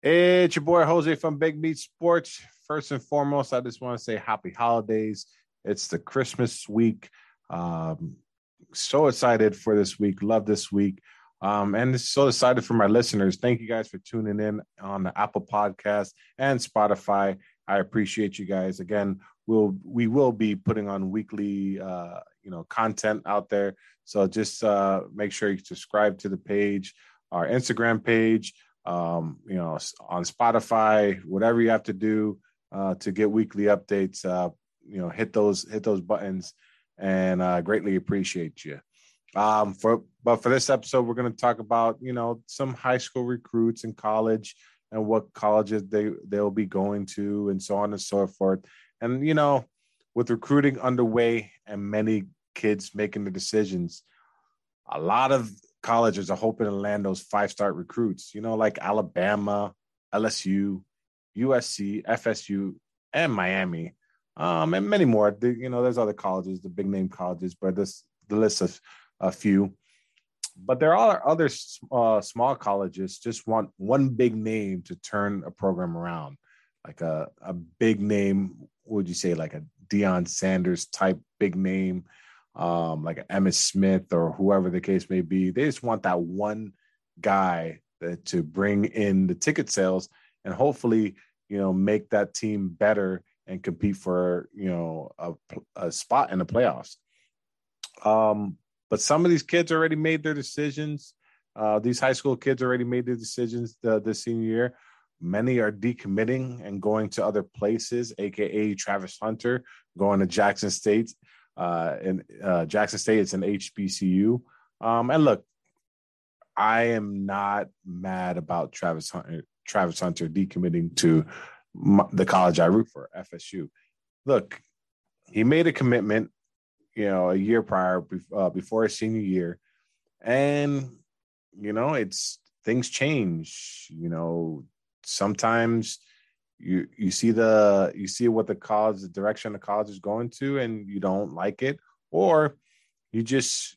It's your boy Jose from Big Meat Sports. First and foremost, I just want to say happy holidays. It's the Christmas week. Um, so excited for this week. Love this week. Um, and so excited for my listeners. Thank you guys for tuning in on the Apple Podcast and Spotify. I appreciate you guys. Again, we'll we will be putting on weekly uh, you know content out there. So just uh, make sure you subscribe to the page, our Instagram page um, you know, on Spotify, whatever you have to do uh, to get weekly updates. Uh, you know, hit those hit those buttons, and uh, greatly appreciate you. Um, for but for this episode, we're going to talk about you know some high school recruits in college and what colleges they they'll be going to, and so on and so forth. And you know, with recruiting underway and many kids making the decisions, a lot of colleges are hoping to land those five star recruits, you know, like Alabama, LSU, USC, FSU, and Miami, um, and many more. The, you know, there's other colleges, the big name colleges, but this the list of a few. But there are other uh, small colleges just want one big name to turn a program around, like a a big name. would you say like a Deion Sanders type big name? Um, like Emmitt Smith or whoever the case may be. They just want that one guy that, to bring in the ticket sales and hopefully, you know, make that team better and compete for, you know, a, a spot in the playoffs. Um, but some of these kids already made their decisions. Uh, these high school kids already made their decisions the, this senior year. Many are decommitting and going to other places, aka Travis Hunter going to Jackson State uh, in uh, Jackson State. It's an HBCU. Um, and look, I am not mad about Travis Hunter, Travis Hunter decommitting to my, the college I root for, FSU. Look, he made a commitment, you know, a year prior uh, before his senior year, and you know, it's things change. You know, sometimes you you see the you see what the college the direction the college is going to and you don't like it or you just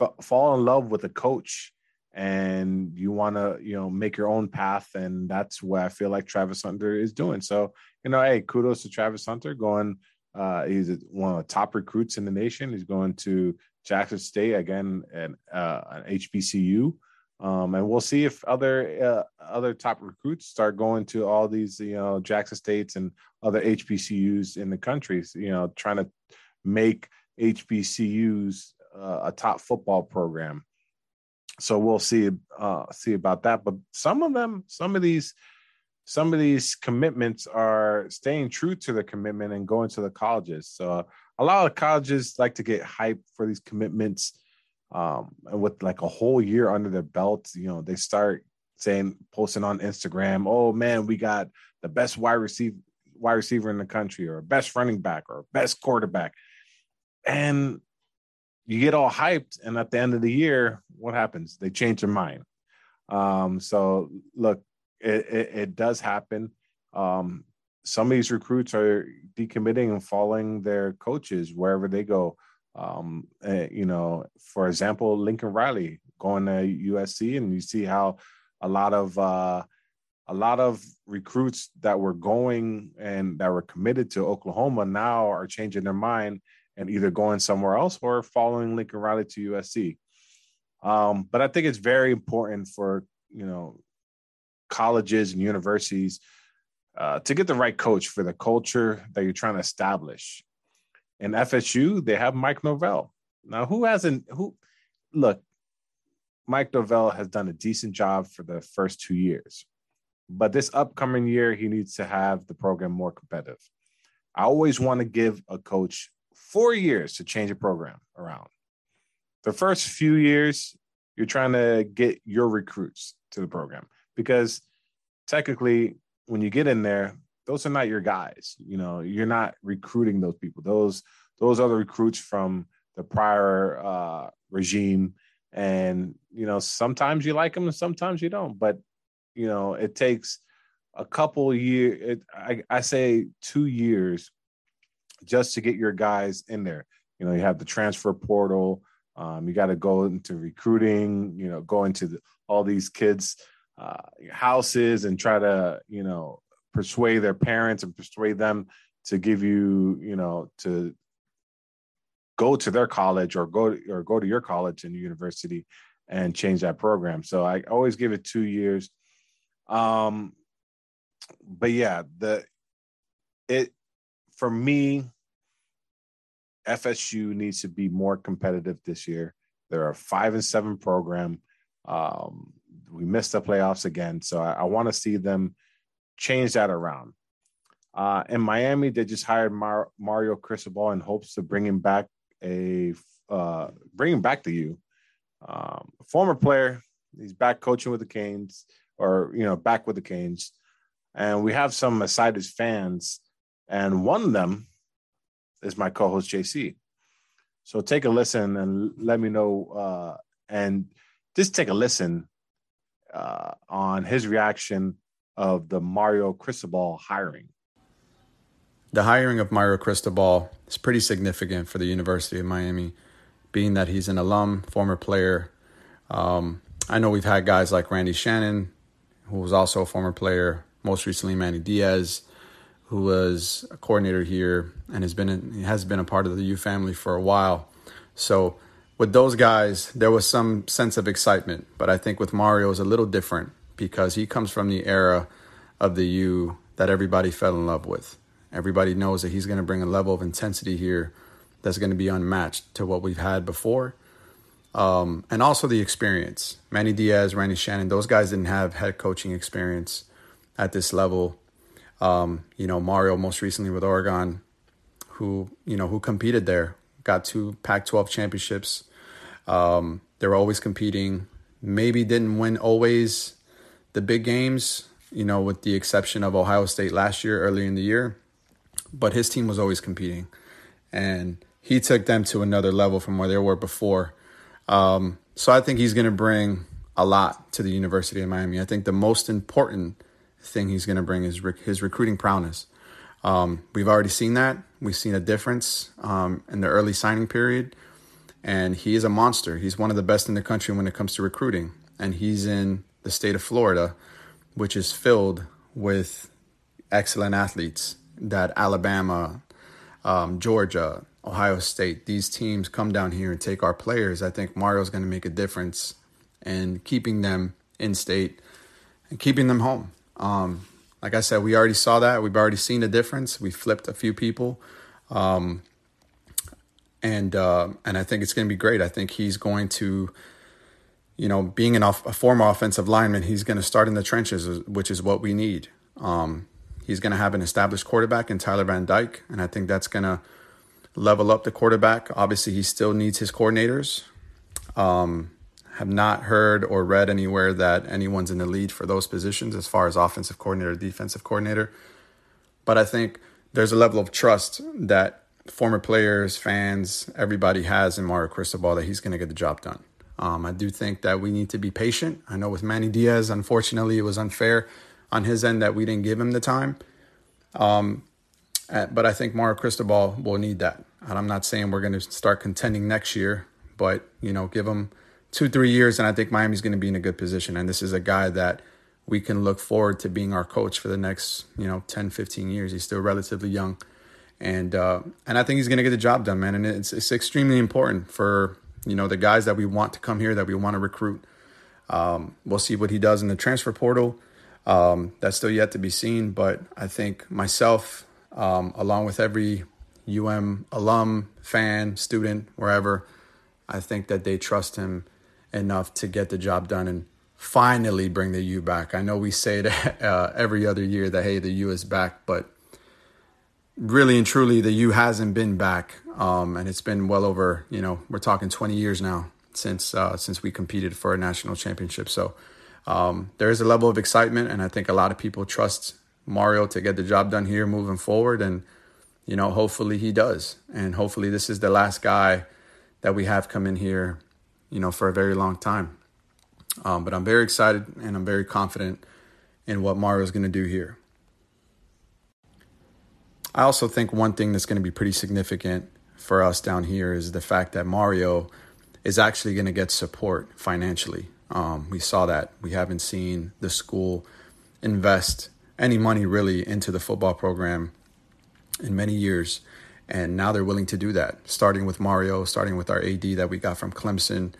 f- fall in love with a coach and you want to you know make your own path and that's what i feel like travis hunter is doing. So you know hey kudos to travis hunter going uh he's one of the top recruits in the nation. He's going to jackson state again and uh, an hbcu um, and we'll see if other uh, other top recruits start going to all these, you know, Jackson States and other HBCUs in the country. You know, trying to make HBCUs uh, a top football program. So we'll see uh, see about that. But some of them, some of these, some of these commitments are staying true to the commitment and going to the colleges. So a lot of colleges like to get hype for these commitments um, and with like a whole year under their belt, you know, they start saying, posting on Instagram, "Oh man, we got the best wide receiver, wide receiver in the country, or best running back, or best quarterback," and you get all hyped, and at the end of the year, what happens? They change their mind. Um, so look, it, it, it does happen. Um, some of these recruits are decommitting and following their coaches wherever they go. Um, uh, you know, for example, Lincoln Riley going to USC, and you see how a lot of uh, a lot of recruits that were going and that were committed to Oklahoma now are changing their mind and either going somewhere else or following Lincoln Riley to USC. Um, but I think it's very important for you know colleges and universities uh, to get the right coach for the culture that you're trying to establish in FSU, they have Mike Norvell. Now, who hasn't who look, Mike Norvell has done a decent job for the first two years. But this upcoming year, he needs to have the program more competitive. I always want to give a coach four years to change a program around. The first few years, you're trying to get your recruits to the program because technically, when you get in there, those are not your guys. You know, you're not recruiting those people. Those those are the recruits from the prior uh, regime, and you know sometimes you like them and sometimes you don't. But you know it takes a couple years. I, I say two years just to get your guys in there. You know, you have the transfer portal. Um, you got to go into recruiting. You know, go into the, all these kids uh, houses and try to you know persuade their parents and persuade them to give you you know to go to their college or go to, or go to your college and university and change that program. So I always give it two years. Um, but yeah, the it for me, FSU needs to be more competitive this year. They're a five and seven program. Um, we missed the playoffs again, so I, I want to see them change that around. Uh, in Miami, they just hired Mar- Mario Cristobal in hopes to bring him back a uh, bring him back to you. Um, former player, he's back coaching with the Canes, or you know, back with the Canes, and we have some excited fans, and one of them is my co-host JC. So take a listen and let me know, uh, and just take a listen uh, on his reaction of the Mario Cristobal hiring. The hiring of Mario Cristobal is pretty significant for the University of Miami, being that he's an alum, former player. Um, I know we've had guys like Randy Shannon, who was also a former player, most recently Manny Diaz, who was a coordinator here and has been in, has been a part of the U family for a while. So with those guys, there was some sense of excitement, but I think with Mario is a little different because he comes from the era of the U that everybody fell in love with. Everybody knows that he's going to bring a level of intensity here that's going to be unmatched to what we've had before. Um, and also the experience. Manny Diaz, Randy Shannon, those guys didn't have head coaching experience at this level. Um, you know, Mario most recently with Oregon, who, you know, who competed there, got two Pac 12 championships. Um, they were always competing, maybe didn't win always the big games, you know, with the exception of Ohio State last year, early in the year but his team was always competing, and he took them to another level from where they were before. Um, so I think he's going to bring a lot to the University of Miami. I think the most important thing he's going to bring is rec- his recruiting prowess. Um, we've already seen that. We've seen a difference um, in the early signing period, and he is a monster. He's one of the best in the country when it comes to recruiting, and he's in the state of Florida, which is filled with excellent athletes that Alabama, um, Georgia, Ohio State, these teams come down here and take our players, I think Mario's going to make a difference in keeping them in state and keeping them home. Um, like I said, we already saw that. We've already seen a difference. We flipped a few people. Um, and uh, and I think it's going to be great. I think he's going to, you know, being an off, a former offensive lineman, he's going to start in the trenches, which is what we need. Um, He's going to have an established quarterback in Tyler Van Dyke, and I think that's going to level up the quarterback. Obviously, he still needs his coordinators. Um, have not heard or read anywhere that anyone's in the lead for those positions as far as offensive coordinator, defensive coordinator. But I think there's a level of trust that former players, fans, everybody has in Mario Cristobal that he's going to get the job done. Um, I do think that we need to be patient. I know with Manny Diaz, unfortunately, it was unfair on his end that we didn't give him the time. Um, uh, but I think Mario Cristobal will need that. And I'm not saying we're going to start contending next year, but you know, give him two, three years, and I think Miami's going to be in a good position. And this is a guy that we can look forward to being our coach for the next, you know, 10, 15 years. He's still relatively young. And uh, and I think he's going to get the job done, man. And it's it's extremely important for you know the guys that we want to come here, that we want to recruit. Um, we'll see what he does in the transfer portal. Um, that's still yet to be seen, but I think myself, um, along with every UM alum, fan, student, wherever, I think that they trust him enough to get the job done and finally bring the U back. I know we say it uh, every other year that, hey, the U is back, but really and truly, the U hasn't been back. Um, and it's been well over, you know, we're talking 20 years now since uh, since we competed for a national championship. So um, there is a level of excitement, and I think a lot of people trust Mario to get the job done here moving forward. And, you know, hopefully he does. And hopefully this is the last guy that we have come in here, you know, for a very long time. Um, but I'm very excited and I'm very confident in what Mario is going to do here. I also think one thing that's going to be pretty significant for us down here is the fact that Mario is actually going to get support financially Um, we saw that. We haven't seen the school invest any money really into the football program in many years. And now they're willing to do that, starting with Mario, starting with our AD that we got from Clemson.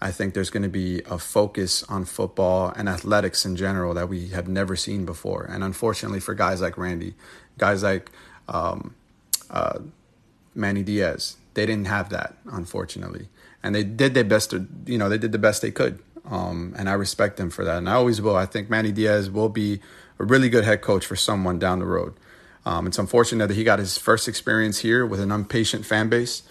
I think there's going to be a focus on football and athletics in general that we have never seen before. And unfortunately, for guys like Randy, guys like um, uh, Manny Diaz, they didn't have that, unfortunately. And they did their best to, you know, they did the best they could. Um, and I respect them for that. And I always will. I think Manny Diaz will be a really good head coach for someone down the road. Um, it's unfortunate that he got his first experience here with an impatient fan base.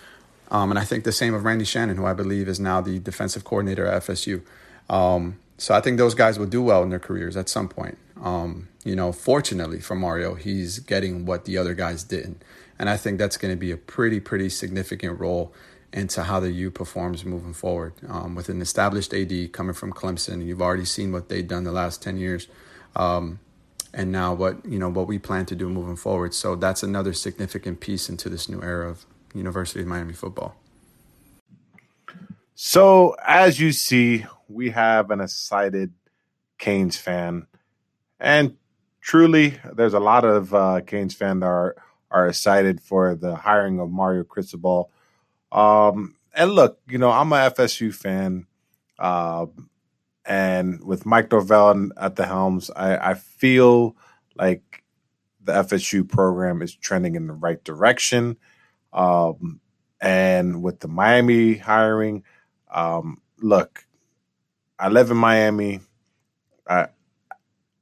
Um, and I think the same of Randy Shannon, who I believe is now the defensive coordinator at FSU. Um, so I think those guys will do well in their careers at some point. Um, you know, fortunately for Mario, he's getting what the other guys didn't. And I think that's going to be a pretty, pretty significant role into how the U performs moving forward. Um, with an established AD coming from Clemson, you've already seen what they've done the last 10 years. Um, and now what you know what we plan to do moving forward. So that's another significant piece into this new era of University of Miami football. So as you see, we have an excited Canes fan, and truly, there's a lot of uh, Canes fans that are are excited for the hiring of Mario Cristobal. Um, and look, you know, I'm a FSU fan. Uh, and with Mike Norvell at the helms, I, I feel like the FSU program is trending in the right direction. Um, and with the Miami hiring, um, look, I live in Miami. I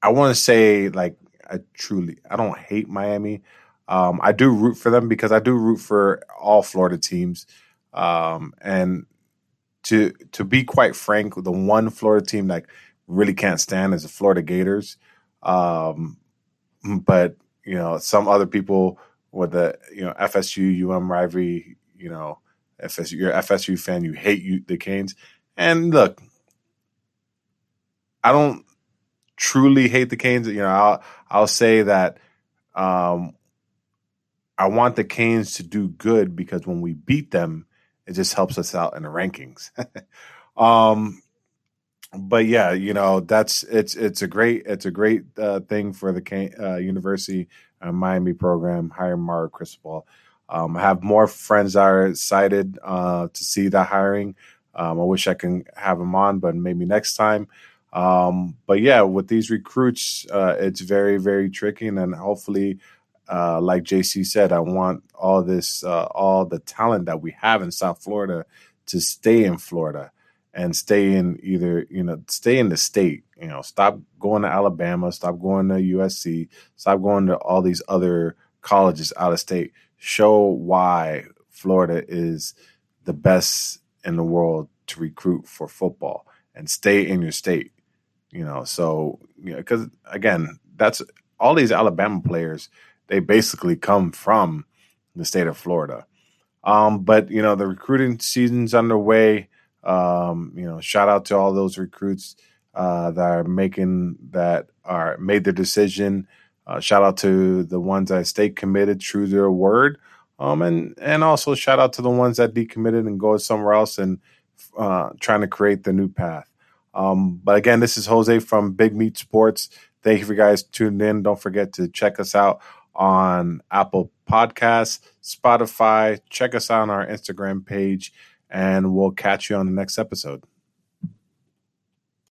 I want to say like I truly I don't hate Miami. Um, I do root for them because I do root for all Florida teams. Um, and to to be quite frank, the one Florida team that really can't stand is the Florida Gators. Um, but you know, some other people with the you know FSU UM rivalry, you know, FSU you're FSU fan, you hate you the Canes. And look, I don't truly hate the Canes. You know, I'll I'll say that um, I want the Canes to do good because when we beat them, it just helps us out in the rankings. um, but yeah, you know that's it's it's a great it's a great uh, thing for the uh, University uh, Miami program Hire Mario Cristobal. Um, I have more friends that are excited uh, to see that hiring. Um, I wish I can have them on, but maybe next time. Um, but yeah, with these recruits, uh, it's very very tricky, and hopefully uh, like JC said, I want all this, uh, all the talent that we have in South Florida to stay in Florida and stay in either, you know, stay in the state. You know, stop going to Alabama, stop going to USC, stop going to all these other colleges out of state. Show why Florida is the best in the world to recruit for football and stay in your state. You know, so you know, because again, that's all these Alabama players they basically come from the state of Florida. Um, but you know, the recruiting season's underway. Um, you know, shout out to all those recruits uh, that are making that are made the decision. Uh, shout out to the ones that stay committed, true to their word, um, and and also shout out to the ones that decommitted and go somewhere else and uh, trying to create the new path. Um, but again, this is Jose from Big Meat Sports. Thank you for guys tuned in. Don't forget to check us out on Apple Podcasts, Spotify. Check us out on our Instagram page, and we'll catch you on the next episode.